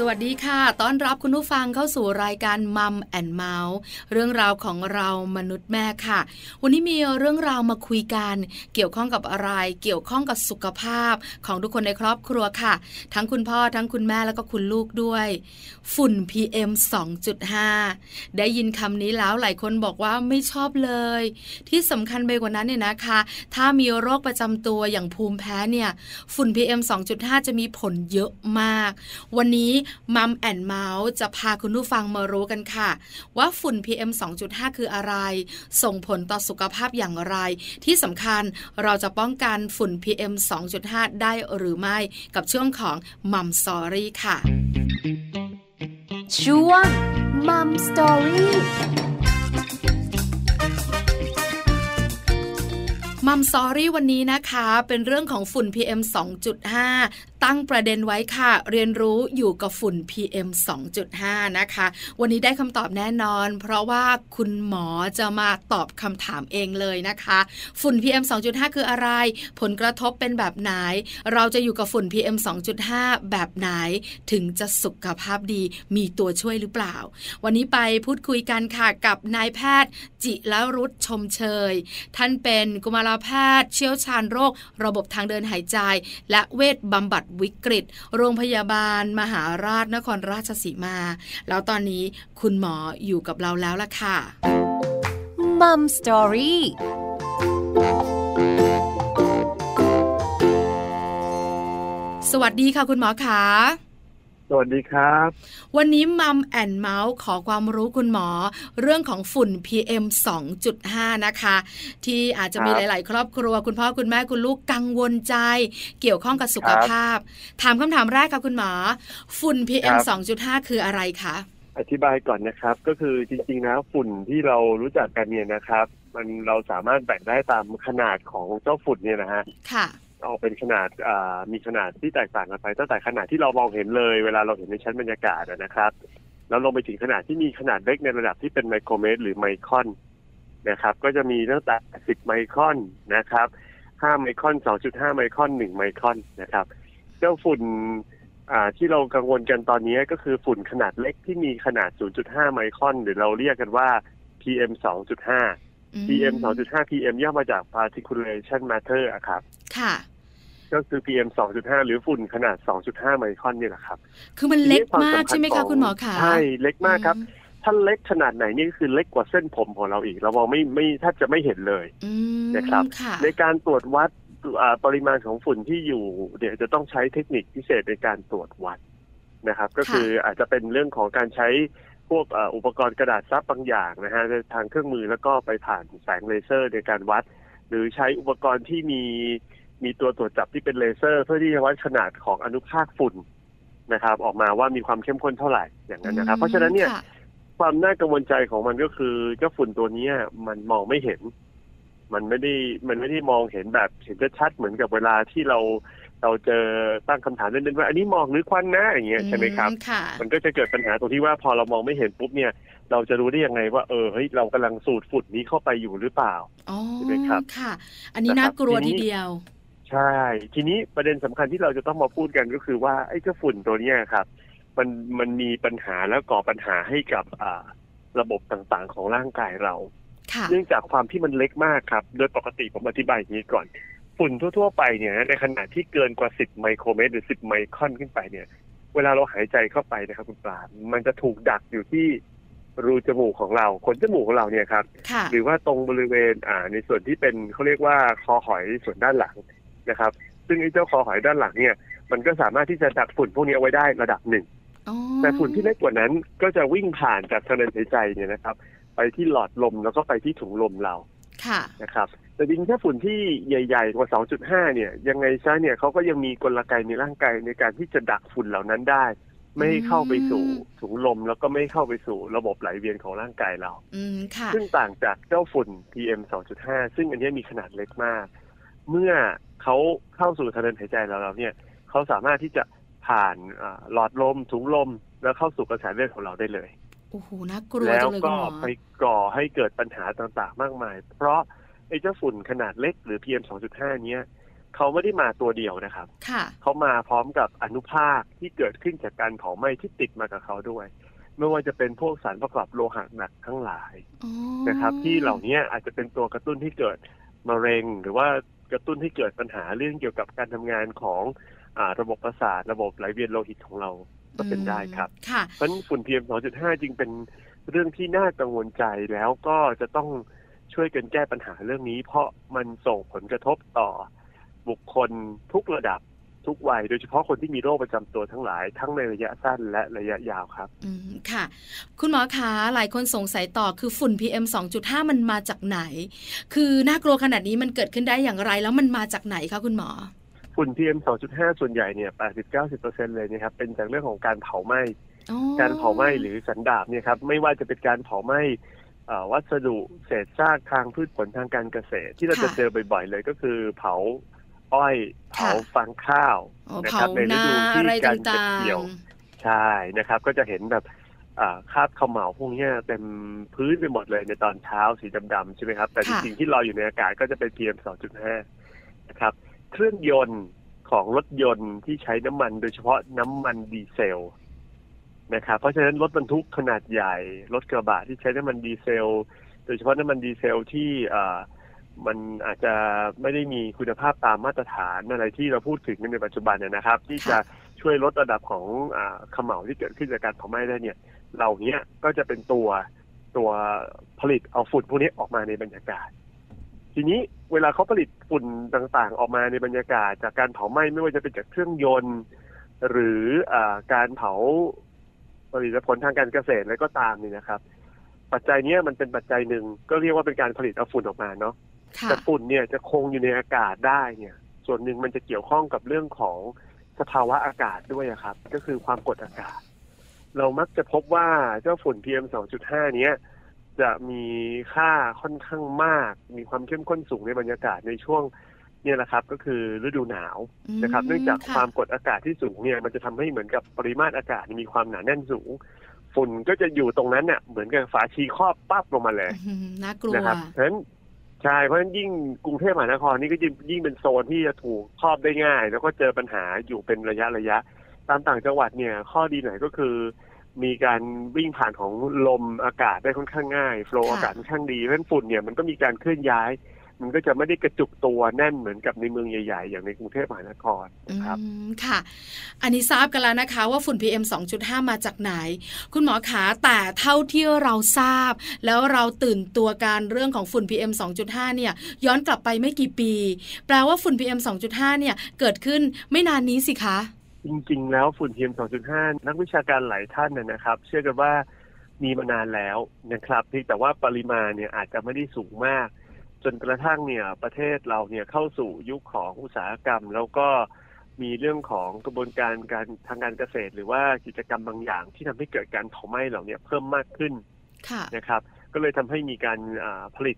สวัสดีค่ะ ต้อนรับคุณผู้ฟังเข้าสู่รายการมัมแอนเมาส์เรื่องราวของเรามนุษย์แม่ค่ะ วันนี้มีเรื่องราวมาคุยกัน เกี่ยวข้องกับอะไร เกี่ยวข้องกับสุขภาพของทุกคนในครอบครัวค่ะ ทั้งคุณพ่อทั้งคุณแม่แล้วก็คุณลูกด้วย ฝุ่น PM 2.5 ได้ยินคำนี้แล้วหลายคนบอกว่าไม่ชอบเลย ที่สำคัญไปกว่านั้นเนี่ยนะคะ ถ้ามีโรคประจำตัวอย่างภูมิแพ้เนี่ยฝุ่น PM 2.5 จะมีผลเยอะมาก วันนี้มัมแอนเมาส์จะพาคุณผู้ฟังมารู้กันค่ะ ว่าฝุ่น PM 2.5 คืออะไร ส่งผลต่อสุขภาพอย่างไร ที่สำคัญเราจะป้องกันฝุ่น PM 2.5 ได้หรือไม่กับช่วงของมัมสอรี่ค่ะ ช่วงมัมสอรี่ มัมซอรี่วันนี้นะคะ เป็นเรื่องของฝุ่น PM 2.5 ตั้งประเด็นไว้ค่ะ เรียนรู้อยู่กับฝุ่น PM 2.5 นะคะ วันนี้ได้คำตอบแน่นอน เพราะว่าคุณหมอจะมาตอบคำถามเองเลยนะคะ ฝุ่น PM 2.5 คืออะไร ผลกระทบเป็นแบบไหน เราจะอยู่กับฝุ่น PM 2.5 แบบไหน ถึงจะสุขภาพดีมีตัวช่วยหรือเปล่า วันนี้ไปพูดคุยกันค่ะกับนายแพทย์ จิรรุธชมเชย ท่านเป็นกุมารแพทย์ เชี่ยวชาญโรค ระบบทางเดินหายใจ และเวชบำบัดวิกฤต โรงพยาบาล มหาราชนครราชสีมา แล้วตอนนี้คุณหมออยู่กับเราแล้วล่ะค่ะมัมสตอรี่สวัสดีค่ะคุณหมอขา สวัสดีครับ วันนี้มัมแอนเมาส์ขอความรู้คุณหมอ เรื่องของฝุ่น PM 2.5 นะคะ ที่อาจจะมีหลาย ๆ ครอบครัว คุณพ่อคุณแม่คุณลูกกังวลใจ เกี่ยวข้องกับสุขภาพ ถามคำถามแรกค่ะคุณหมอ ฝุ่น PM 2.5 คืออะไรคะ อธิบายก่อนนะครับ ก็คือจริง ๆ นะ ฝุ่นที่เรารู้จักกันเนี่ยนะครับ มันเราสามารถแบ่งได้ตามขนาดของเจ้าฝุ่นเนี่ยนะฮะ ค่ะ ออกเป็นขนาดมีขนาดที่แตกต่างกันไปตั้งแต่ขนาดที่เรามองเห็นเลย เวลาเราเห็นในชั้นบรรยากาศนะครับ แล้วลงไปถึงขนาดที่มีขนาดเล็กในระดับที่เป็นไมโครเมตร หรือไมครอนนะครับ ก็จะมีตั้งแต่10ไมครอนนะครับ5ไมครอน 2.5 ไมครอน 1 ไมครอนนะครับ เจ้าฝุ่นที่เรากังวลกันตอนนี้ก็คือฝุ่นขนาดเล็กที่มีขนาด 0.5 ไมครอน หรือเราเรียกกันว่า PM 2.5 PM 2.5 PM ย่อมาจาก particulation matter อะครับ ค่ะ ก็คือ PM 2.5 หรือฝุ่นขนาด 2.5 ไมครอนนี่แหละครับ คือมันเล็กมากใช่ไหมคะคุณหมอคะใช่เล็กมากครับถ้าเล็กขนาดไหนนี่คือเล็กกว่าเส้นผมของเราอีก เรามองไม่ไม่แทบจะไม่เห็นเลยนะครับ ในการตรวจวัดปริมาณของฝุ่นที่อยู่เดี๋ยวจะต้องใช้เทคนิคพิเศษในการตรวจวัดนะครับ ก็คืออาจจะเป็นเรื่องของการใช้พวกอุปกรณ์กระดาษซับบางอย่างนะฮะทางเครื่องมือแล้วก็ไปผ่านแสงเลเซอร์ในการวัด หรือใช้อุปกรณ์ที่มี มีตัวตรวจจับที่เป็นเลเซอร์ เพื่อที่จะวัดขนาดของอนุภาคฝุ่นนะครับ ออกมาว่ามีความเข้มข้นเท่าไหร่อย่างนั้นนะครับ เพราะฉะนั้นเนี่ย ความน่ากังวลใจของมันก็คือเจ้าฝุ่นตัวนี้มันมองไม่เห็น มันไม่ได้มันไม่ได้มองเห็นแบบเห็นชัดเหมือนกับเวลาที่เราเราเจอตั้งคำถามเล่นๆว่าอันนี้มองหรือควันนะอย่างเงี้ยใช่ไหมครับ มันก็จะเกิดปัญหาตรงที่ว่าพอเรามองไม่เห็นปุ๊บเนี่ย เราจะรู้ได้ยังไงว่าเออเฮ้ยเรากำลังสูดฝุ่นนี้เข้าไปอยู่หรือเปล่าใช่ไหมครับค่ะ อันนี้น่ากลัวทีเดียว ใช่ ทีนี้ประเด็นสำคัญที่เราจะต้องมาพูดกันก็คือว่าไอ้เจ้าฝุ่นตัวนี้ครับ มันมันมีปัญหาแล้วก่อปัญหาให้กับอ่าระบบต่างๆ ของร่างกายเรา เนื่องจากความที่มันเล็กมากครับ โดยปกติผมอธิบายอย่างนี้ก่อน ฝุ่นทั่ว ๆ ไปเนี่ย ในขนาดที่เกินกว่า 10 ไมโครเมตร หรือ 10 ไมครอนขึ้นไปเนี่ย เวลาเราหายใจเข้าไปนะครับคุณปลา มันจะถูกดักอยู่ที่รูจมูกของเราขนจมูกของเราเนี่ยครับ หรือว่าตรงบริเวณอ่าในส่วนที่เป็นเขาเรียกว่าคอหอยส่วนด้านหลัง นะครับ ซึ่งไอ้เจ้าคอหอยด้านหลังเนี่ย มันก็สามารถที่จะดักฝุ่นพวกนี้เอาไว้ได้ระดับหนึ่งแต่ฝุ่นที่เล็กกว่านั้นก็จะวิ่งผ่านจากทางเดินหายใจเนี่ยนะครับ ไปที่หลอดลมแล้วก็ไปที่ถุงลมเราค่ะนะครับแต่จริงๆถ้าฝุ่นที่ใหญ่ ๆ กว่า 2.5 เนี่ย ยังไงซะเนี่ยเขาก็ยังมีกลไกในร่างกายในการที่จะดักฝุ่นเหล่านั้นได้ ไม่ให้เข้าไปสู่ถุงลมแล้วก็ไม่เข้าไปสู่ระบบไหลเวียนของร่างกายเราซึ่งต่างจากเจ้าฝุ่น PM 2.5 ซึ่งอันนี้มีขนาดเล็กมาก เมื่อ เขาเข้าสู่ทางเดินหายใจเราเนี่ยเขาสามารถที่จะผ่านหลอดลมถุงลม แล้วเข้าสู่กระแสเลือดของเราได้เลยโอ้โหน่ากลัวแล้วก็ไปก่อให้เกิดปัญหาต่างๆ มากมาย เพราะไอ้เจ้าฝุ่นขนาดเล็กหรือ PM 2.5 เนี้ยเขาไม่ได้มาตัวเดียวนะครับเขามาพร้อมกับอนุภาคที่เกิดขึ้นจากการเผาไหม้ที่ติดมากับเขาด้วย ไม่ว่าจะเป็นพวกสารประกอบโลหะหนักทั้งหลายนะครับ ที่เหล่านี้อาจจะเป็นตัวกระตุ้นที่เกิดมะเร็งหรือว่า กระตุ้นให้เกิดปัญหาเรื่องเกี่ยวกับการทำงานของอระบบประสาทระบบไหลเวียนโลหิตของเราก็เป็นได้ครับ เพราะฝุ่น PM 2.5 จึงเป็นเรื่องที่น่ากังวลใจแล้วก็จะต้องช่วยกันแก้ปัญหาเรื่องนี้ เพราะมันส่งผลกระทบต่อบุคคลทุกระดับ ทุกวัย โดยเฉพาะคนที่มีโรคประจำตัวทั้งหลาย ทั้งในระยะสั้นและระยะยาวครับอืมค่ะ คุณหมอคะหลายคนสงสัยต่อคือฝุ่น PM 2.5 มันมาจากไหน คือน่ากลัวขนาดนี้มันเกิดขึ้นได้อย่างไร แล้วมันมาจากไหนคะคุณหมอฝุ่น PM 2.5 ส่วนใหญ่เนี่ย 80-90%เลยนะครับ เป็นจากเรื่องของการเผาไหม้ การเผาไหม้หรือสันดาบเนี่ยครับ ไม่ว่าจะเป็นการเผาไหม้วัสดุเศษซากทางพืชผลทางการเกษตร ที่เราจะเจอบ่อยๆเลยก็คือเผา อ้อยเผาฟางข้าวนะครับในฤดูที่การเก็บเกี่ยวใช่นะครับ ก็จะเห็นแบบคราบขมเหลาพวกนี้เต็มพื้นไปหมดเลยในตอนเช้าสีดำๆใช่ไหมครับ แต่จริงๆที่ลอยอยู่ในอากาศก็จะเป็น PM 2.5 นะครับ เครื่องยนต์ของรถยนต์ที่ใช้น้ำมันโดยเฉพาะน้ำมันดีเซลนะครับเพราะฉะนั้นรถบรรทุกขนาดใหญ่ รถกระบะที่ใช้น้ำมันดีเซล โดยเฉพาะน้ำมันดีเซลที่ มันอาจจะไม่ได้มีคุณภาพตามมาตรฐานอะไรที่เราพูดถึงในปัจจุบันนะครับ ที่จะช่วยลดระดับของอขมเหลาที่เกิดขึ้นจากการเผาไหม้ได้เนี่ยเหล่านี้ก็จะเป็นตัวตัวผลิตเอาฝุ่นพวกนี้ออกมาในบรรยากาศ ทีนี้เวลาเขาผลิตฝุ่นต่างๆ ออกมาในบรรยากาศ จากการเผาไหม้ไม่ว่าจะเป็นจากเครื่องยนต์ หรืออการเผาผลิตผลทางการเกษตรอะไรก็ตามนี่นะครับ ปัจจัยนี้มันเป็นปัจจัยหนึ่งก็เรียกว่าเป็นการผลิตเอาฝุ่นออกมาเนาะ แต่ฝุ่นเนี่ยจะคงอยู่ในอากาศได้เนี่ย ส่วนหนึ่งมันจะเกี่ยวข้องกับเรื่องของสภาวะอากาศด้วยครับ ก็คือความกดอากาศ เรามักจะพบว่าเจ้าฝุ่น PM 2.5 เนี้ยจะมีค่าค่อนข้างมาก มีความเข้มข้นสูงในบรรยากาศในช่วงเนี่ยแหละครับ ก็คือฤดูหนาวนะครับ เนื่องจากความกดอากาศที่สูงเนี่ยมันจะทำให้เหมือนกับปริมาตรอากาศมีความหนาแน่นสูง ฝุ่นก็จะอยู่ตรงนั้นเนี่ยเหมือนกับฝาชีครอบปั๊บลงมาเลยน่ากลัวนะครับเพราะฉะนั้น ใช่เพราะฉะนั้นยิ่งกรุงเทพมหานครนี่ก็ยิ่งเป็นโซนที่จะถูกครอบได้ง่าย แล้วก็เจอปัญหาอยู่เป็นระยะระยะ ตามต่างจังหวัดเนี่ย ข้อดีไหนก็คือ มีการวิ่งผ่านของลมอากาศได้ค่อนข้างง่ายโฟล์อากาศค่อนข้างดีเพราะฉะนั้นฝุ่นเนี่ยมันก็มีการเคลื่อนย้าย มันก็จะไม่ได้กระจุกตัวแน่นเหมือนกับในเมืองใหญ่ ๆ อย่างในกรุงเทพมหานครนะครับค่ะ อันนี้ทราบกันแล้วนะคะ ว่าฝุ่น PM 2.5 มาจากไหน คุณหมอขาแต่เท่าที่เราทราบ แล้วเราตื่นตัวการเรื่องของฝุ่น PM 2.5 เนี่ย ย้อนกลับไปไม่กี่ปี แปลว่าฝุ่น PM 2.5 เนี่ย เกิดขึ้นไม่นานนี้สิคะ จริงๆ แล้วฝุ่น PM 2.5 นักวิชาการหลายท่านนะครับ เชื่อกันว่ามีมานานแล้วนะครับเพียงแต่ว่าปริมาณเนี่ยอาจจะไม่ได้สูงมาก จนกระทั่งเนี่ยประเทศเราเนี่ยเข้าสู่ยุคของอุตสาหกรรม แล้วก็มีเรื่องของกระบวนการการทางการเกษตร หรือว่ากิจกรรมบางอย่าง ที่ทำให้เกิดการเผาไหม้เหล่านี้เพิ่มมากขึ้นนะครับ ก็เลยทำให้มีการผลิต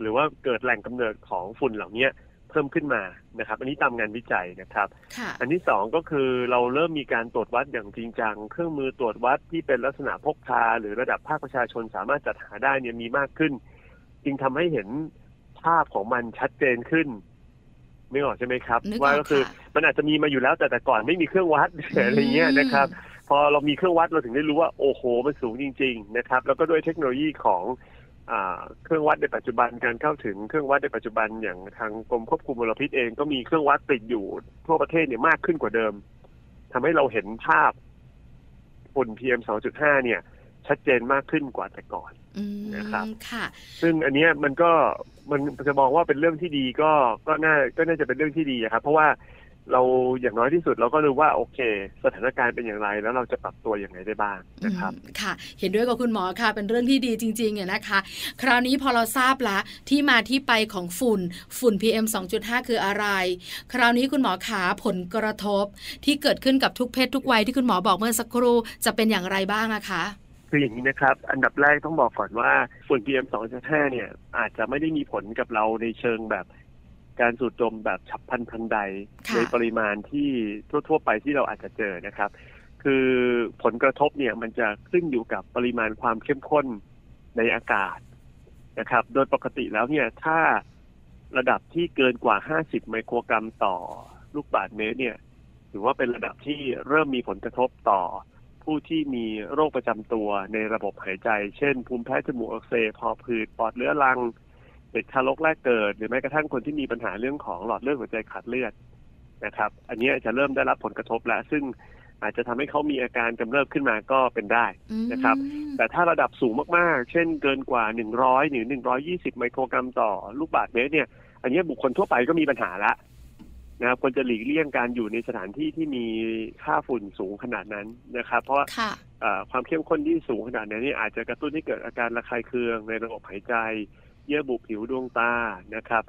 หรือว่าเกิดแหล่งกำเนิดของฝุ่นเหล่านี้เพิ่มขึ้นมานะครับ อันนี้ตามงานวิจัยนะครับ อันที่สองก็คือเราเริ่มมีการตรวจวัดอย่างจริงจัง เครื่องมือตรวจวัดที่เป็นลักษณะพกพา หรือระดับภาคประชาชนสามารถจัดหาได้เนี่ยมีมากขึ้น จึงทำให้เห็น ภาพของมันชัดเจนขึ้นไม่ออกใช่ไหมครับ ว่าก็คือมันอาจจะมีมาอยู่แล้วแต่แต่ก่อนไม่มีเครื่องวัดอะไรเงี้ยนะครับ พอเรามีเครื่องวัดเราถึงได้รู้ว่าโอ้โหมันสูงจริง ๆ นะครับ แล้วก็ด้วยเทคโนโลยีของเครื่องวัดในปัจจุบันการเข้าถึงเครื่องวัดในปัจจุบันอย่างทางกรมควบคุมมลพิษเองก็มีเครื่องวัดติดอยู่ทั่วประเทศเนี่ยมากขึ้นกว่าเดิมทำให้เราเห็นภาพฝุ่น PM 2.5 เนี่ย ชัดเจนมากขึ้นกว่าแต่ก่อนนะครับ ซึ่งอันนี้มันก็ มันจะมองว่าเป็นเรื่องที่ดีก็ก็น่าก็น่าจะเป็นเรื่องที่ดีครับ เพราะว่าเราอย่างน้อยที่สุดเราก็รู้ว่าโอเค สถานการณ์เป็นอย่างไร แล้วเราจะปรับตัวอย่างไรได้บ้างนะครับค่ะ เห็นด้วยกับคุณหมอค่ะ เป็นเรื่องที่ดีจริงๆเนี่ยนะคะ คราวนี้พอเราทราบละที่มาที่ไปของฝุ่นฝุ่น PM 2.5 คืออะไร คราวนี้คุณหมอขาผลกระทบที่เกิดขึ้นกับทุกเพศทุกวัยที่คุณหมอบอกเมื่อสักครู่จะเป็นอย่างไรบ้างอะคะ คืออย่างนี้นะครับ อันดับแรกต้องบอกก่อนว่าฝุ่น PM 2.5เนี่ย อาจจะไม่ได้มีผลกับเราในเชิงแบบการสูดดมแบบฉับพลันทันใด ในปริมาณที่ทั่ว ๆ ไปที่เราอาจจะเจอนะครับ คือผลกระทบเนี่ยมันจะขึ้นอยู่กับปริมาณความเข้มข้นในอากาศนะครับ โดยปกติแล้วเนี่ยถ้าระดับที่เกินกว่า 50 ไมโครกรัมต่อลูกบาศก์เมตรเนี่ยถือว่าเป็นระดับที่เริ่มมีผลกระทบต่อ ผู้ที่มีโรคประจำตัวในระบบหายใจ เช่น ภูมิแพ้จมูกอักเสบหอบหืดปอดเรื้อรัง เด็กทารกแรกเกิด หรือแม้กระทั่งคนที่มีปัญหาเรื่องของหลอดเลือดหัวใจขาดเลือดนะครับ อันนี้จะเริ่มได้รับผลกระทบแล้ว ซึ่งอาจจะทำให้เขามีอาการกำเริบขึ้นมาก็เป็นได้นะครับ แต่ถ้าระดับสูงมากๆ เช่นเกินกว่า 100 หรือ 120 ไมโครกรัมต่อลูกบาศก์เมตรเนี่ย อันนี้บุคคลทั่วไปก็มีปัญหาละ นะครับควรจะหลีกเลี่ยงการอยู่ในสถานที่ที่มีค่าฝุ่นสูงขนาดนั้นนะครับ เพราะว่าความเข้มข้นที่สูงขนาดนี้นี่อาจจะกระตุ้นให้เกิดอาการระคายเคืองในระบบหายใจ เยื่อบุผิวดวงตานะครับ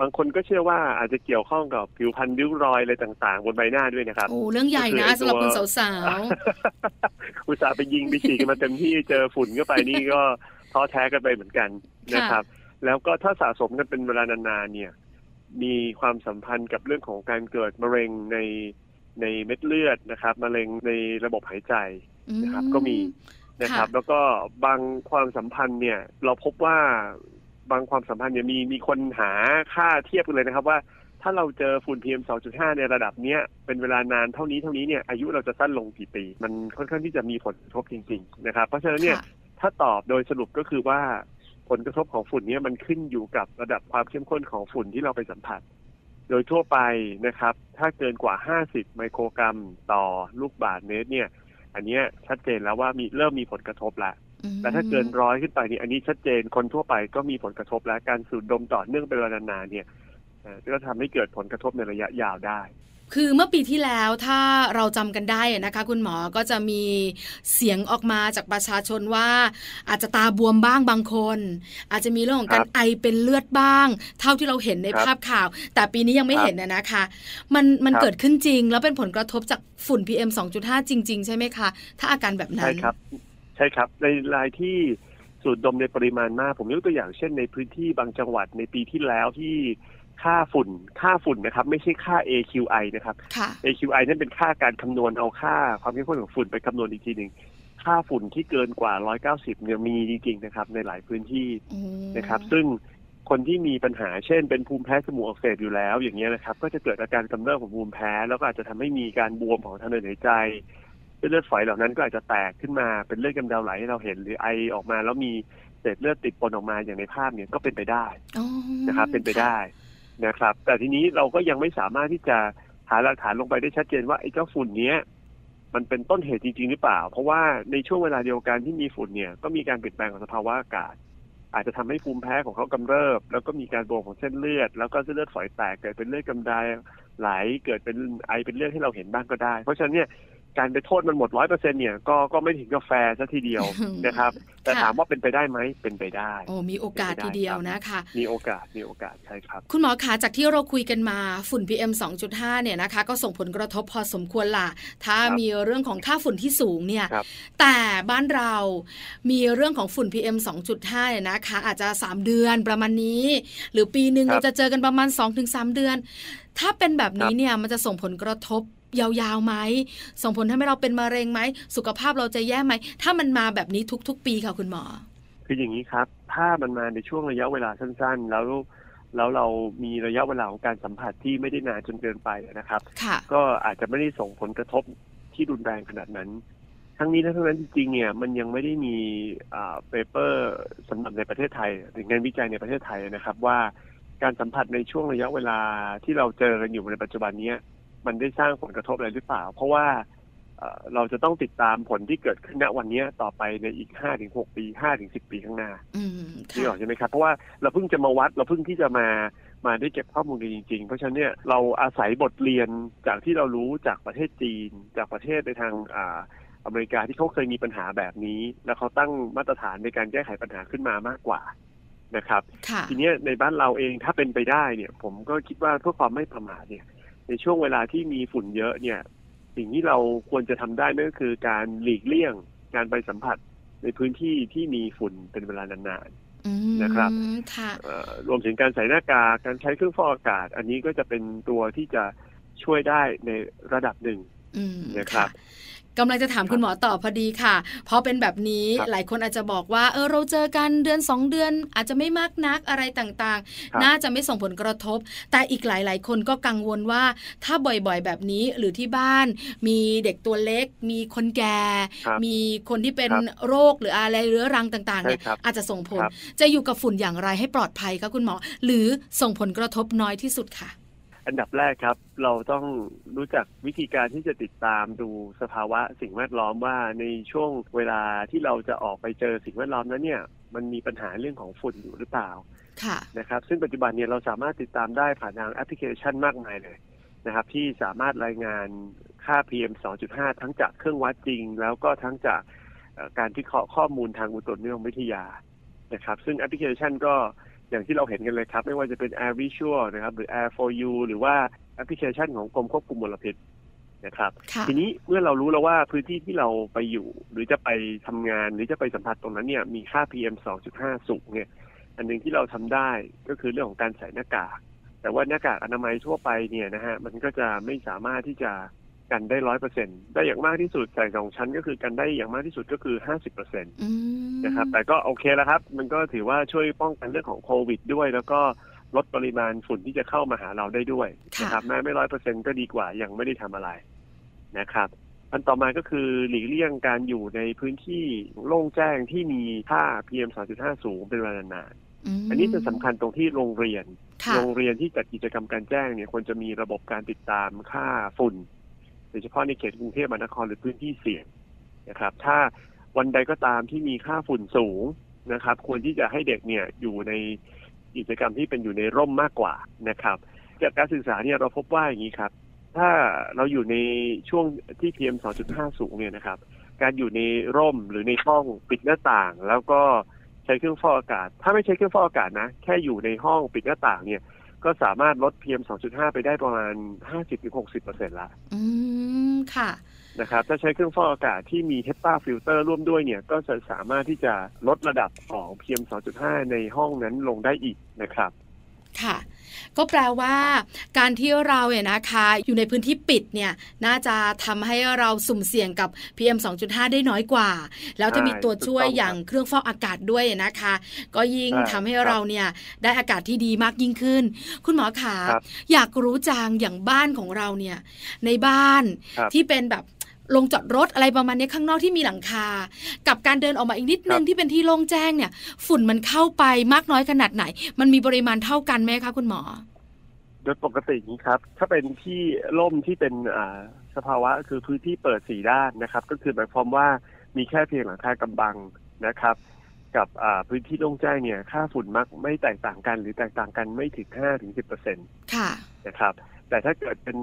บางคนก็เชื่อว่าอาจจะเกี่ยวข้องกับผิวพรรณริ้วรอยอะไรต่าง ๆ บนใบหน้าด้วยนะครับโอ้เรื่องใหญ่นะสำหรับคุณสาวๆอุตส่าห์ไปยิงไปฉีดกันมาเต็มที่เจอฝุ่นเข้าไปนี่ก็ท้อแท้กันไปเหมือนกันนะครับ แล้วก็ถ้าสะสมกันเป็นเวลานานๆเนี่ย มีความสัมพันธ์กับเรื่องของการเกิดมะเร็งในในเม็ดเลือดนะครับมะเร็งในระบบหายใจนะครับ ก็มีนะครับ แล้วก็บางความสัมพันธ์เนี่ย เราพบว่าบางความสัมพันธ์เนี่ยมีมีคนหาค่าเทียบกันเลยนะครับ ว่าถ้าเราเจอฝุ่น PM 2.5 ในระดับเนี้ยเป็นเวลานานเท่านี้เท่านี้เนี่ยอายุเราจะสั้นลงกี่ปี มันค่อนข้างที่จะมีผลกระทบจริง ๆ นะครับ เพราะฉะนั้นเนี่ยถ้าตอบโดยสรุปก็คือว่า ผลกระทบของฝุ่นเนี่ยมันขึ้นอยู่กับระดับความเข้มข้นของฝุ่นที่เราไปสัมผัส โดยทั่วไปนะครับ ถ้าเกินกว่า 50 ไมโครกรัมต่อลูกบาศก์เมตรเนี่ย อันนี้ชัดเจนแล้วว่ามีเริ่มมีผลกระทบแล้วแต่ถ้าเกินร้อยขึ้นไปนี่อันนี้ชัดเจนคนทั่วไปก็มีผลกระทบและการสูดดมต่อเนื่องเป็นเวลานานเนี่ยก็ทำให้เกิดผลกระทบในระยะยาวได้ คือเมื่อปีที่แล้วถ้าเราจำกันได้นะคะ คุณหมอก็จะมีเสียงออกมาจากประชาชนว่า อาจจะตาบวมบ้างบางคน อาจจะมีเรื่องของการไอเป็นเลือดบ้าง เท่าที่เราเห็นในภาพข่าว แต่ปีนี้ยังไม่เห็นนะคะ มันมันเกิดขึ้นจริง แล้วเป็นผลกระทบจากฝุ่น PM 2.5 จริง ๆ ใช่ไหมคะ ถ้าอาการแบบนั้น ใช่ครับ ใช่ครับ ในรายที่สูดดมในปริมาณมาก ผมยกตัวอย่างเช่นในพื้นที่บางจังหวัดในปีที่แล้วที่ ค่าฝุ่น ค่าฝุ่นนะครับ ไม่ใช่ค่า AQI นะครับ AQI นั่นเป็นค่าการคำนวณเอาค่า ความเข้มข้นของฝุ่นไปคำนวณอีกทีหนึ่งค่าฝุ่นที่เกินกว่า 190 เนี่ยมีจริงๆนะครับ ในหลายพื้นที่นะครับ ซึ่งคนที่มีปัญหาเช่น เป็นภูมิแพ้สมูกอักเสบอยู่แล้ว อย่างเงี้ยนะครับ ก็จะเกิดอาการกำเริบของภูมิแพ้ แล้วก็อาจจะทำให้มีการบวมของทางเดินหายใจเลือดฝอยเหล่านั้นก็อาจจะแตกขึ้นมาเป็นเลือดกำเดาไหลให้เราเห็นหรือไอออกมาแล้วมีเศษเลือดติดปนออกมาอย่างในภาพเนี่ยก็เป็นไปได้นะครับเป็นไปได้ นะครับ แต่ทีนี้เราก็ยังไม่สามารถที่จะหาหลักฐานลงไปได้ชัดเจนว่าไอ้เจ้าฝุ่นเนี้ยมันเป็นต้นเหตุจริง ๆ หรือเปล่า เพราะว่าในช่วงเวลาเดียวกันที่มีฝุ่นเนี่ยก็มีการเปลี่ยนแปลงของสภาวะอากาศ อาจจะทำให้ภูมิแพ้ของเขากำเริบ แล้วก็มีการบวมของเส้นเลือด แล้วก็เส้นเลือดฝอยแตกเกิดเป็นเลือดกำดาไหลเกิดเป็นไอเป็นเลือดให้เราเห็นบ้างก็ได้ เพราะฉะนั้นเนี่ย การไปโทษมันหมดร้อยเปอร์เซ็นเนี่ยก็ก็ไม่ถึงกับแฟร์ซะทีเดียวนะครับ แต่ถามว่าเป็นไปได้ไหมเป็นไปได้ โอ้มีโอกาสทีเดียวนะคะมีโอกาสมีโอกาสใช่ครับ คุณหมอขาจากที่เราคุยกันมาฝุ่น PM 2.5เนี่ยนะคะ ก็ส่งผลกระทบพอสมควรล่ะ ถ้ามีเรื่องของค่าฝุ่นที่สูงเนี่ยแต่บ้านเรามีเรื่องของฝุ่น PM 2.5เนี่ยนะคะ อาจจะ 3 เดือนประมาณนี้ หรือปีหนึ่งเราจะเจอกันประมาณ 2-3 เดือน ถ้าเป็นแบบนี้เนี่ยมันจะส่งผลกระทบ ยาวๆไหมส่งผลทำให้เราเป็นมะเร็งไหม สุขภาพเราจะแย่ไหม ถ้ามันมาแบบนี้ทุก ๆ ปีค่ะคุณหมอ คืออย่างนี้ครับ ถ้ามันมาในช่วงระยะเวลาสั้น ๆ แล้วแล้วเรามีระยะเวลาของการสัมผัสที่ไม่ได้นานจนเกินไปนะครับ ก็อาจจะไม่ได้ส่งผลกระทบที่รุนแรงขนาดนั้น ทั้งนี้ทั้งนั้นจริงๆเนี่ยมันยังไม่ได้มีอ่าเปเปอร์สำหรับในประเทศไทยหรืองานวิจัยในประเทศไทยนะครับว่าการสัมผัสในช่วงระยะเวลาที่เราเจอกันอยู่ในปัจจุบันนี้ มันได้สร้างผลกระทบอะไรหรือเปล่า เพราะว่าเราจะต้องติดตามผลที่เกิดขึ้นณวันนี้ต่อไปในอีกห้าถึงหกปีห้าถึงสิบปีข้างหน้านี่หรอใช่ไหมครับ เพราะว่าเราเพิ่งจะมาวัดเราเพิ่งที่จะมามาได้เก็บข้อมูลกันจริง ๆ เพราะฉะนั้นเนี่ยเราอาศัยบทเรียนจากที่เรารู้จากประเทศจีน จากประเทศในทางอ่าอเมริกาที่เขาเคยมีปัญหาแบบนี้ แล้วเขาตั้งมาตรฐานในการแก้ไขปัญหาขึ้นมามากกว่านะครับ ทีนี้ในบ้านเราเองถ้าเป็นไปได้เนี่ย ผมก็คิดว่าเพื่อความไม่ประมาทเนี่ย ในช่วงเวลาที่มีฝุ่นเยอะเนี่ย สิ่งที่เราควรจะทำได้นั่นก็คือการหลีกเลี่ยงการไปสัมผัสในพื้นที่ที่มีฝุ่นเป็นเวลานานๆนะครับรวมถึงการใส่หน้ากากการใช้เครื่องฟอกอากาศ อันนี้ก็จะเป็นตัวที่จะช่วยได้ในระดับหนึ่งนะครับ กำลังจะถามคุณหมอต่อพอดีค่ะ เพราะเป็นแบบนี้หลายคนอาจจะบอกว่าเออเราเจอกันเดือน 2 เดือน อาจจะไม่มากนักอะไรต่างๆ น่าจะไม่ส่งผลกระทบ แต่อีกหลาย ๆ คนก็กังวลว่าถ้าบ่อยๆ แบบนี้หรือที่บ้าน มีเด็กตัวเล็ก มีคนแก่ มีคนที่เป็นโรคหรืออะไรเรื้อรังต่างๆเนี่ยอาจจะส่งผลจะอยู่กับฝุ่นอย่างไรให้ปลอดภัยคะคุณหมอ หรือส่งผลกระทบน้อยที่สุดค่ะ อันดับแรกครับ เราต้องรู้จักวิธีการที่จะติดตามดูสภาวะสิ่งแวดล้อมว่าในช่วงเวลาที่เราจะออกไปเจอสิ่งแวดล้อมนั้นเนี่ย มันมีปัญหาเรื่องของฝุ่นอยู่หรือเปล่าค่ะนะครับ ซึ่งปัจจุบันเนี่ยเราสามารถติดตามได้ผ่านทางแอปพลิเคชันมากมายเลยนะครับ ที่สามารถรายงานค่า PM 2.5 ทั้งจากเครื่องวัดจริง แล้วก็ทั้งจากการที่เคราะห์ข้อมูลทางอุตุนิยมวิทยานะครับ ซึ่งแอปพลิเคชันก็ อย่างที่เราเห็นกันเลยครับ ไม่ว่าจะเป็น Air Visual นะครับหรือ Air for You หรือว่าแอปพลิเคชันของกรมควบคุมมลพิษนะครับ ทีนี้เมื่อเรารู้แล้วว่าพื้นที่ที่เราไปอยู่ หรือจะไปทำงานหรือจะไปสัมผัสตรงนั้นเนี่ยมีค่า PM 2.5 สูงเนี่ย อันหนึ่งที่เราทำได้ก็คือเรื่องของการใส่หน้ากากแต่ว่าหน้ากากอนามัยทั่วไปเนี่ยนะฮะมันก็จะไม่สามารถที่จะ กันได้ร้อยเปอร์เซ็นได้อย่างมากที่สุดใส่สองชั้นก็คือกันได้อย่างมากที่สุดก็คือห้าสิบเปอร์เซ็นต์นะครับ แต่ก็โอเคแล้วครับ มันก็ถือว่าช่วยป้องกันเรื่องของโควิด ด้วย แล้วก็ลดปริมาณฝุ่นที่จะเข้ามาหาเราได้ด้วยนะครับแม้ไม่ร้อยเปอร์เซ็นก็ดีกว่ายังไม่ได้ทำอะไรนะครับอันต่อมาก็คือหลีกเลี่ยงการอยู่ในพื้นที่โล่งแจ้งที่มีค่า PM 2.5 สูงเป็นเวลานานอันนี้จะสำคัญตรงที่โรงเรียน โรงเรียนที่จัดกิจกรรมการแจ้งเนี่ยควรจะมีระบบการติดตามค่าฝุ่น โดยเฉพาะในเขตกรุงเทพมหานครหรือพื้นที่เสี่ยงนะครับ ถ้าวันใดก็ตามที่มีค่าฝุ่นสูงนะครับ ควรที่จะให้เด็กเนี่ยอยู่ในกิจกรรมที่เป็นอยู่ในร่มมากกว่านะครับ จากการศึกษาเนี่ยเราพบว่าอย่างนี้ครับ ถ้าเราอยู่ในช่วงที่ PM 2.5 สูงเนี่ยนะครับ การอยู่ในร่มหรือในห้องปิดหน้าต่าง แล้วก็ใช้เครื่องฟอกอากาศ ถ้าไม่ใช้เครื่องฟอกอากาศนะ แค่อยู่ในห้องปิดหน้าต่างเนี่ย ก็สามารถลด PM 2.5 ไปได้ประมาณ 50-60%ละอืม ค่ะนะครับถ้าใช้เครื่องฟอกอากาศที่มี HEPA filter ร่วมด้วยเนี่ย ก็จะสามารถที่จะลดระดับของ PM 2.5 ในห้องนั้นลงได้อีกนะครับ ค่ะก็แปลว่าการที่เราเนี่ยนะคะ อยู่ในพื้นที่ปิดเนี่ยน่าจะทำให้เราสุ่มเสี่ยงกับ PM 2.5 ได้น้อยกว่า แล้วจะมีตัวช่วยอย่างเครื่องฟอกอากาศด้วยนะคะ ก็ยิ่งทำให้เราเนี่ยได้อากาศที่ดีมากยิ่งขึ้น คุณหมอขาอยากรู้จังอย่างบ้านของเราเนี่ยในบ้านที่เป็นแบบ ลงจอดรถอะไรประมาณนี้ข้างนอกที่มีหลังคา กับการเดินออกมาอีกนิดนึงที่เป็นที่โล่งแจ้งเนี่ย ฝุ่นมันเข้าไปมากน้อยขนาดไหน มันมีปริมาณเท่ากันไหมคะคุณหมอ โดยปกตินี้ครับ ถ้าเป็นที่ร่มที่เป็นอ่าสภาวะคือพื้นที่เปิดสีด้านนะครับ ก็คือหมายความว่ามีแค่เพียงหลังคากำบังนะครับ กับพื้นที่โล่งแจ้งเนี่ย ค่าฝุ่นมักไม่แตกต่างกัน หรือแตกต่างกันไม่ถึงห้าถึงสิบเปอร์เซ็นต์ค่ะนะครับ แต่ถ้าเกิดเป็น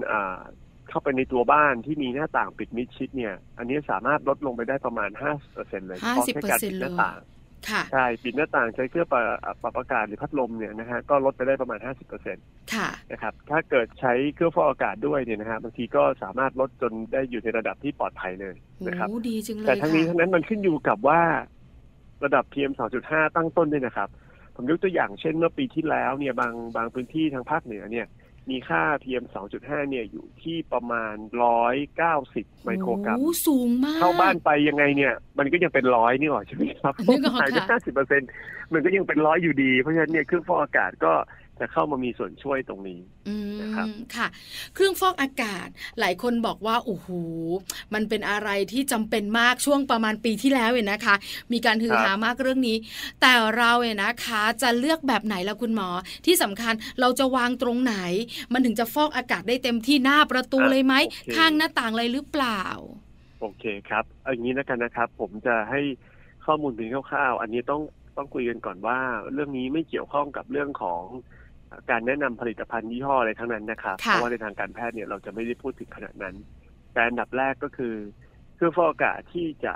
เข้าไปในตัวบ้านที่มีหน้าต่างปิดมิดชิดเนี่ย อันนี้สามารถลดลงไปได้ประมาณห้าเปอร์เซ็นเลยเพราะแค่การปิดหน้าต่างใช่ปิดหน้าต่างใช้เครื่องปรับอากาศหรือพัดลมเนี่ยนะฮะก็ลดไปได้ประมาณห้าสิบเปอร์เซ็นต์นะครับถ้าเกิดใช้เครื่องฟอกอากาศด้วยเนี่ยนะฮะบางทีก็สามารถลดจนได้อยู่ในระดับที่ปลอดภัยเลยนะครับดีจริงเลยแต่ทั้งนี้ทั้งนั้นมันขึ้นอยู่กับว่าระดับ PM 2.5 ตั้งต้นด้วยนะครับ ผมยกตัวอย่างเช่นเมื่อปีที่แล้วเนี่ยบางบางพื้นที่ทางภาคเหนือเนี่ย มีค่า PM 2.5 เนี่ยอยู่ที่ประมาณ 190 ไมโครกรัมสูงมาก เข้าบ้านไปยังไงเนี่ย มันก็ยังเป็นร้อยนี่หรอใช่ไหมครับหายไป50เปอร์เซ็นต์มันก็ยังเป็นร้อยอยู่ดี เพราะฉะนั้นเนี่ยเครื่องฟอกอากาศก็ จะเข้ามามีส่วนช่วยตรงนี้นะครับค่ะ เครื่องฟอกอากาศหลายคนบอกว่าโอ้โหมันเป็นอะไรที่จำเป็นมากช่วงประมาณปีที่แล้วเองนะคะ มีการฮือฮามากเรื่องนี้ แต่เราเนี่ยนะคะ จะเลือกแบบไหนแล้วคุณหมอ ที่สำคัญเราจะวางตรงไหน มันถึงจะฟอกอากาศได้เต็มที่หน้าประตูเลยไหมข้างหน้าต่างเลยหรือเปล่า โอเคครับเอาอย่างนี้นะกันนะครับ ผมจะให้ข้อมูลถึงคร่าวๆ อันนี้ต้องต้องคุยกันก่อนว่า เรื่องนี้ไม่เกี่ยวข้องกับเรื่องของ การแนะนำผลิตภัณฑ์ยี่ห้ออะไรทั้งนั้นนะครับเพราะว่าในทางการแพทย์เนี่ยเราจะไม่ได้พูดถึงขนาดนั้น แต่อันดับแรกก็คือเครื่องฟอกอากาศที่จะ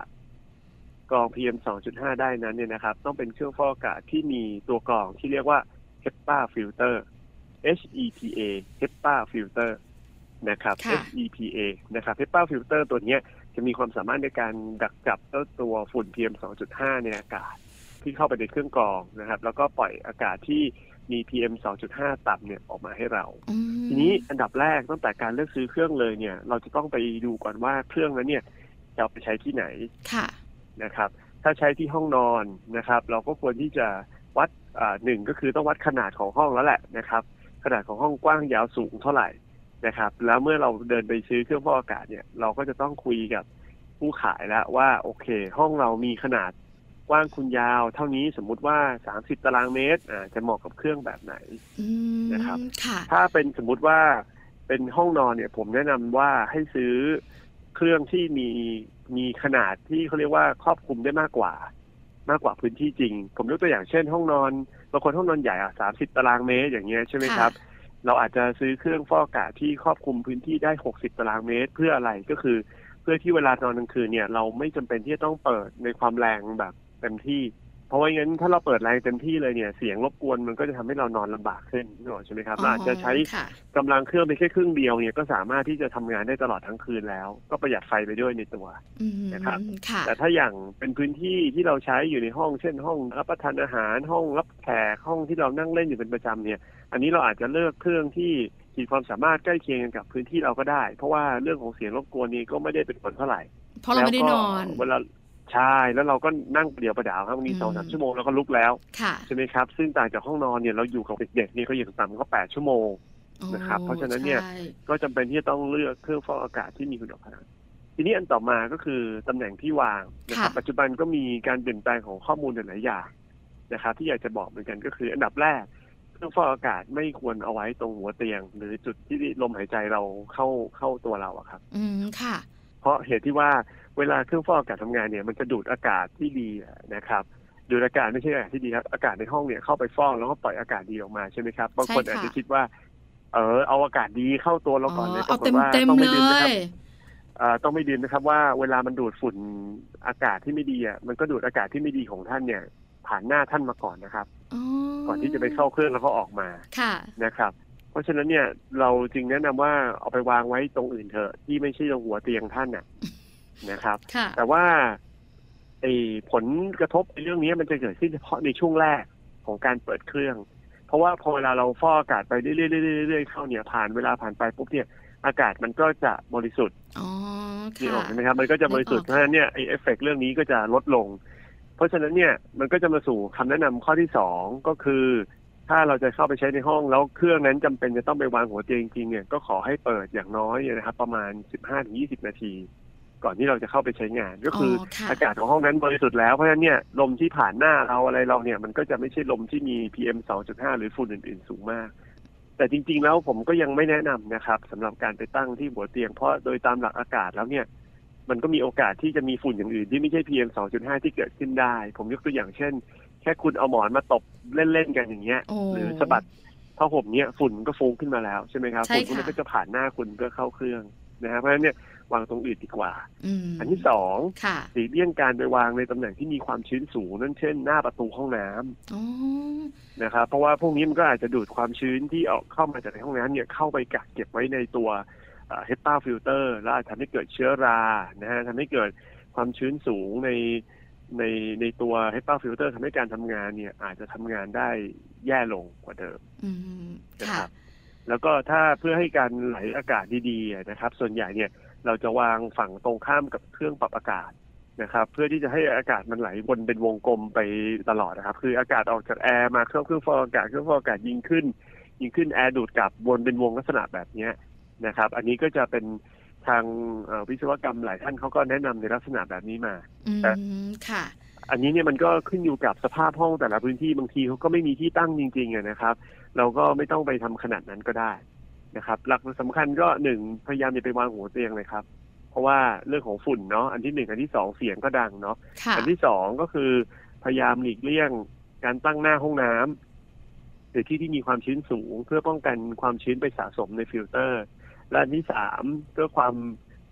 กรอง PM 2.5 ได้นั้นเนี่ยนะครับ ต้องเป็นเครื่องฟอกอากาศที่มีตัวกรองที่เรียกว่า HEPA filter HEPA HEPA filter นะครับ HEPA นะครับ HEPA filter ตัวนี้จะมีความสามารถในการดักจับตัวฝุ่น PM 2.5 ในอากาศที่เข้าไปในเครื่องกรองนะครับ แล้วก็ปล่อยอากาศที่ มี PM 2.5 ต่ำเนี่ยออกมาให้เรา ทีนี้อันดับแรกตั้งแต่การเลือกซื้อเครื่องเลยเนี่ย เราจะต้องไปดูก่อนว่าเครื่องนั้นเนี่ยจะเอาไปใช้ที่ไหนค่ะนะครับ ถ้าใช้ที่ห้องนอนนะครับ เราก็ควรที่จะวัดหนึ่งก็คือต้องวัดขนาดของห้องแล้วแหละนะครับ ขนาดของห้องกว้างยาวสูงเท่าไหร่นะครับ แล้วเมื่อเราเดินไปซื้อเครื่องฟอกอากาศเนี่ย เราก็จะต้องคุยกับผู้ขายแล้วว่าโอเค ห้องเรามีขนาด กว้างคุณยาว เท่านี้สมมุติว่าสามสิบตารางเมตรอ่าจะเหมาะกับเครื่องแบบไหนนะครับถ้าเป็นสมมุติว่าเป็นห้องนอนเนี่ย ผมแนะนำว่าให้ซื้อเครื่องที่มีมีขนาดที่เขาเรียกว่าครอบคลุมได้มากกว่า มากกว่าพื้นที่จริง ผมยกตัวอย่างเช่น ห้องนอนบางคนห้องนอนใหญ่อะสามสิบตารางเมตรอย่างเงี้ยใช่ไหมครับ เราอาจจะซื้อเครื่องฟอกอากาศที่ครอบคลุมพื้นที่ได้หกสิบตารางเมตรเพื่ออะไรก็คือ เพื่อที่เวลานอนกลางคืนเนี่ย เราไม่จำเป็นที่จะต้องเปิดในความแรงแบบ เต็มที่ เพราะว่างั้นถ้าเราเปิดแรงเต็มที่เลยเนี่ยเสียงรบกวนมันก็จะทำให้เรานอนลำบากขึ้นนึกออกใช่ไหมครับอาจจะใช้กำลังเครื่องไปแค่ครึ่งเดียวเนี่ยก็สามารถที่จะทำงานได้ตลอดทั้งคืนแล้ว ก็ประหยัดไฟไปด้วยในตัวนะครับแต่ถ้าอย่างเป็นพื้นที่ที่เราใช้อยู่ในห้องเช่นห้องรับประทานอาหารห้องรับแขกห้องที่เรานั่งเล่นอยู่เป็นประจำเนี่ย อันนี้เราอาจจะเลือกเครื่องที่มีความสามารถใกล้เคียงกับพื้นที่เราก็ได้ เพราะว่าเรื่องของเสียงรบกวนนี้ก็ไม่ได้เป็นผลเท่าไหร่ เพราะเราไม่ได้นอนเวลา ใช่แล้วเราก็นั่งเดียวประดาวครับมีสองสามชั่วโมงแล้วก็ลุกแล้วใช่ไหมครับ ซึ่งต่างจากห้องนอนเนี่ยเราอยู่กับเด็กๆนี่ก็อย่างต่ำก็แปดชั่วโมงนะครับ เพราะฉะนั้นเนี่ยก็จำเป็นที่จะต้องเลือกเครื่องฟอกอากาศที่มีคุณภาพทีนี้อันต่อมาก็คือตำแหน่งที่วางนะครับปัจจุบันก็มีการเปลี่ยนแปลงของข้อมูลหลายอย่างนะครับ ที่อยากจะบอกเหมือนกันก็คือ อันดับแรกเครื่องฟอกอากาศไม่ควรเอาไว้ตรงหัวเตียง หรือจุดที่ลมหายใจเราเข้าเข้าตัวเราอะครับ อืมค่ะ เพราะเหตุที่ว่า เวลาเครื่องฟอกอากาศทำงานเนี่ยมันจะดูดอากาศที่ดีนะครับดูดอากาศไม่ใช่อากาศที่ดีครับอากาศในห้องเนี่ยเข้าไปฟอกแล้วก็ปล่อยอากาศดีออกมาใช่ไหมครับบางคนอาจจะคิดว่า เออเอาอากาศดีเข้าตัวเราก่อนเลยปรากฏว่าต้องไม่ดื่มนะครับต้องไม่ดื่มนะครับว่าเวลามันดูดฝุ่นอากาศที่ไม่ดีอะมันก็ดูดอากาศที่ไม่ดีของท่านเนี่ย ผ่านหน้าท่านมาก่อนนะครับก่อนที่จะไปเข้าเครื่องแล้วก็ออกมาค่ะนะครับ เพราะฉะนั้นเนี่ยเราจึงแนะนำว่าเอาไปวางไว้ตรงอื่นเถอะที่ไม่ใช่ตรงหัวเตียงท่านน่ะ นะครับ แต่ว่าไอ้ผลกระทบในเรื่องนี้มันจะเกิดขึ้นเฉพาะในช่วงแรกของการเปิดเครื่อง เพราะว่าพอเวลาเราฟอกอากาศไปเรื่อยๆเข้าเนี่ยผ่านเวลาผ่านไปปุ๊บเนี่ยอากาศมันก็จะบริสุทธิ์นี่ออกใช่ไหมครับ มันก็จะบริสุทธิ์เพราะฉะนั้นเนี่ยไอ้เอฟเฟกเรื่องนี้ก็จะลดลง เพราะฉะนั้นเนี่ยมันก็จะมาสู่คำแนะนำข้อที่สองก็คือ ถ้าเราจะเข้าไปใช้ในห้องแล้วเครื่องนั้นจำเป็นจะต้องไปวางหัวเตียงจริงๆเนี่ยก็ขอให้เปิดอย่างน้อยนะครับ ประมาณสิบห้าถึงยี่สิบนาที ก่อนที่เราจะเข้าไปใช้งาน ก็คืออากาศของห้องนั้นบริสุทธิ์แล้วเพราะฉะนั้นเนี่ยลมที่ผ่านหน้าเราอะไรเราเนี่ยมันก็จะไม่ใช่ลมที่มี PM 2.5 หรือฝุ่นอื่น ๆ สูงมาก แต่จริง ๆ แล้วผมก็ยังไม่แนะนำนะครับสำหรับการไปตั้งที่หัวเตียงเพราะโดยตามหลักอากาศแล้วเนี่ยมันก็มีโอกาสที่จะมีฝุ่นอย่างอื่นที่ไม่ใช่ PM 2.5 ที่เกิดขึ้นได้ ผมยกตัวอย่างเช่น แค่คุณเอาหมอนมาตบเล่น ๆ กันอย่างเงี้ย หรือสะบัดผ้าห่มเนี้ยฝุ่นก็ฟุ้งขึ้นมาแล้วใช่ไหมครับฝุ่นพวกนี้ก็จะผ่านหน้าคุณก็เข้าเครื่องนะครับเพราะฉะนั้นเนี่ย วางตรงอื่นดีกว่า อันที่สองหลีกเลี่ยงการไปวางในตำแหน่งที่มีความชื้นสูงนั่นเช่น หน้าประตูห้องน้ำนะครับเพราะว่าพวกนี้มันก็อาจจะดูดความชื้นที่ออกเข้ามาจากในห้องน้ำเนี่ยเข้าไปกักเก็บไว้ในตัว HEPA filter แล้วทำให้เกิดเชื้อรานะฮะทำให้เกิดความชื้นสูงในในในตัว HEPA filter ทำให้การทำงานเนี่ย อาจจะทำงานได้แย่ลงกว่าเดิมนะครับแล้วก็ถ้าเพื่อให้การไหลอากาศดีๆนะครับ ส่วนใหญ่เนี่ย เราจะวางฝั่งตรงข้ามกับเครื่องปรับอากาศนะครับเพื่อที่จะให้อากาศมันไหลวนเป็นวงกลมไปตลอดนะครับ คืออากาศออกจากแอร์มาเครื่องเครื่องฟอกอากาศเครื่องฟอกอากาศยิงขึ้น ยิงขึ้นแอร์ดูดกลับวนเป็นวงลักษณะแบบนี้นะครับ อันนี้ก็จะเป็นทางวิศวกรรมหลายท่านเขาก็แนะนำในลักษณะแบบนี้มาแต่ค่ะ อันนี้เนี่ยมันก็ขึ้นอยู่กับสภาพห้องแต่ละพื้นที่บางทีเขาก็ไม่มีที่ตั้งจริงๆนะครับ เราก็ไม่ต้องไปทำขนาดนั้นก็ได้ นะครับ หลักสำคัญก็หนึ่งพยายามอย่าไปวางหัวเตียงเลยครับ เพราะว่าเรื่องของฝุ่นเนาะอันที่หนึ่งอันที่สองเสียงก็ดังเนาะอันที่สองก็คือ พยายามหลีกเลี่ยงการตั้งหน้าห้องน้ำหรือที่ที่มีความชื้นสูง เพื่อป้องกันความชื้นไปสะสมในฟิลเตอร์ และอันที่สามเพื่อความ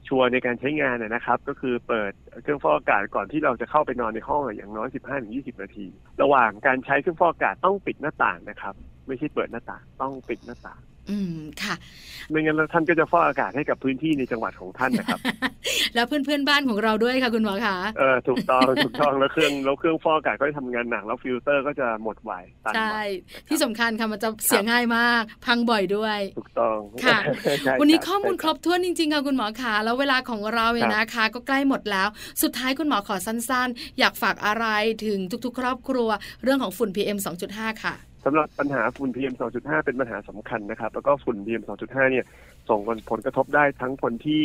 ชัวร์ในการใช้งานนะครับ ก็คือเปิดเครื่องฟอกอากาศก่อนที่เราจะเข้าไปนอนในห้องอย่างน้อย 15-20 นาที ระหว่างการใช้เครื่องฟอกอากาศต้องปิดหน้าต่างนะครับ ไม่ใช่เปิดหน้าต่างต้องปิดหน้าต่าง อืมค่ะ ไม่งั้นแล้วท่านก็จะฟอกอากาศให้กับพื้นที่ในจังหวัดของท่านนะครับ แล้วเพื่อนเพื่อนบ้านของเราด้วยค่ะคุณหมอคะเออถูกต้องถูกต้องแล้วเครื่องแล้วเครื่องฟอกอากาศก็จะทำงานหนักแล้วฟิลเตอร์ก็จะหมดไวใช่ที่สำคัญค่ะมันจะเสียง่ายมาก พังบ่อยด้วย ถูกต้องค่ะ วันนี้ข้อมูลครบถ้วนจริงๆค่ะคุณหมอคะแล้วเวลาของเราเนี่ยนะคะ ก็ใกล้หมดแล้ว สุดท้ายคุณหมอขอสั้นๆ อยากฝากอะไรถึงทุกๆ ครอบครัว เรื่องของฝุ่น PM 2.5 ค่ะ สำหรับปัญหาฝุ่น PM 2.5 เป็นปัญหาสำคัญนะครับ แล้วก็ฝุ่น PM 2.5 เนี่ย ส่งผลกระทบได้ทั้งคนที่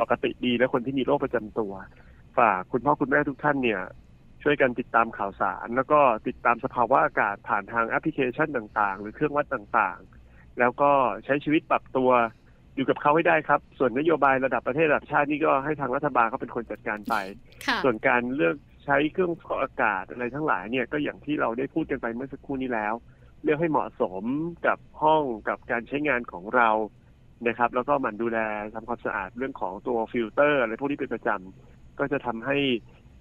ปกติดีและคนที่มีโรคประจำตัว ฝากคุณพ่อคุณแม่ทุกท่านเนี่ย ช่วยกันติดตามข่าวสาร แล้วก็ติดตามสภาวะอากาศผ่านทางแอปพลิเคชันต่างๆ หรือเครื่องวัดต่างๆ แล้วก็ใช้ชีวิตปรับตัวอยู่กับเขาให้ได้ครับ ส่วนนโยบายระดับประเทศระดับชาตินี่ก็ให้ทางรัฐบาลเขาเป็นคนจัดการไป ส่วนการเลือก ใช้เครื่องฟอกอากาศอะไรทั้งหลายเนี่ยก็อย่างที่เราได้พูดกันไปเมื่อสักครู่นี้แล้ว เลือกให้เหมาะสมกับห้องกับการใช้งานของเรานะครับ แล้วก็มันดูแลทำความสะอาดเรื่องของตัวฟิลเตอร์อะไรพวกนี้เป็นประจำก็จะทำให้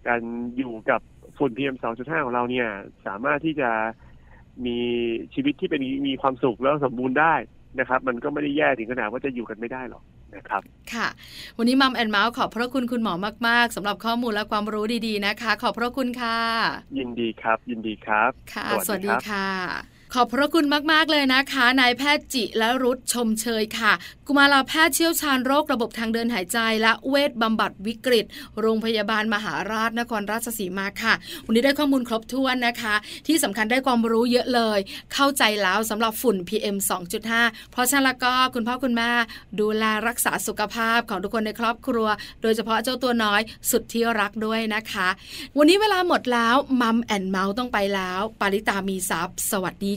การอยู่กับฝุ่น PM 2.5 ของเราเนี่ย สามารถที่จะมีชีวิตที่เป็นมีความสุขแล้วสมบูรณ์ได้นะครับ มันก็ไม่ได้แย่ถึงขนาดว่าจะอยู่กันไม่ได้หรอก นะครับ ค่ะ วันนี้มัมแอนเมาส์ขอบพระคุณคุณหมอมาก ๆสำหรับข้อมูลและความรู้ดีๆนะคะ ขอบพระคุณค่ะ ยินดีครับ ยินดีครับ ค่ะ สวัสดีค่ะ ขอบพระคุณมาก ๆ เลยนะคะนายแพทย์จิและรุธชมเชยค่ะ กุมารแพทย์เชี่ยวชาญโรคระบบทางเดินหายใจ และเวชบำบัดวิกฤต โรงพยาบาลมหาราชนครราชสีมาค่ะ วันนี้ได้ข้อมูลครบถ้วนนะคะ ที่สำคัญได้ความรู้เยอะเลย เข้าใจแล้วสำหรับฝุ่น PM 2.5 เพราะฉะนั้นแล้วก็คุณพ่อคุณแม่ดูแลรักษาสุขภาพของทุกคนในครอบครัว โดยเฉพาะเจ้าตัวน้อยสุดที่รักด้วยนะคะ วันนี้เวลาหมดแล้ว Mom and Mouth ต้องไปแล้ว ปาริตามีซัพ์สวัสดี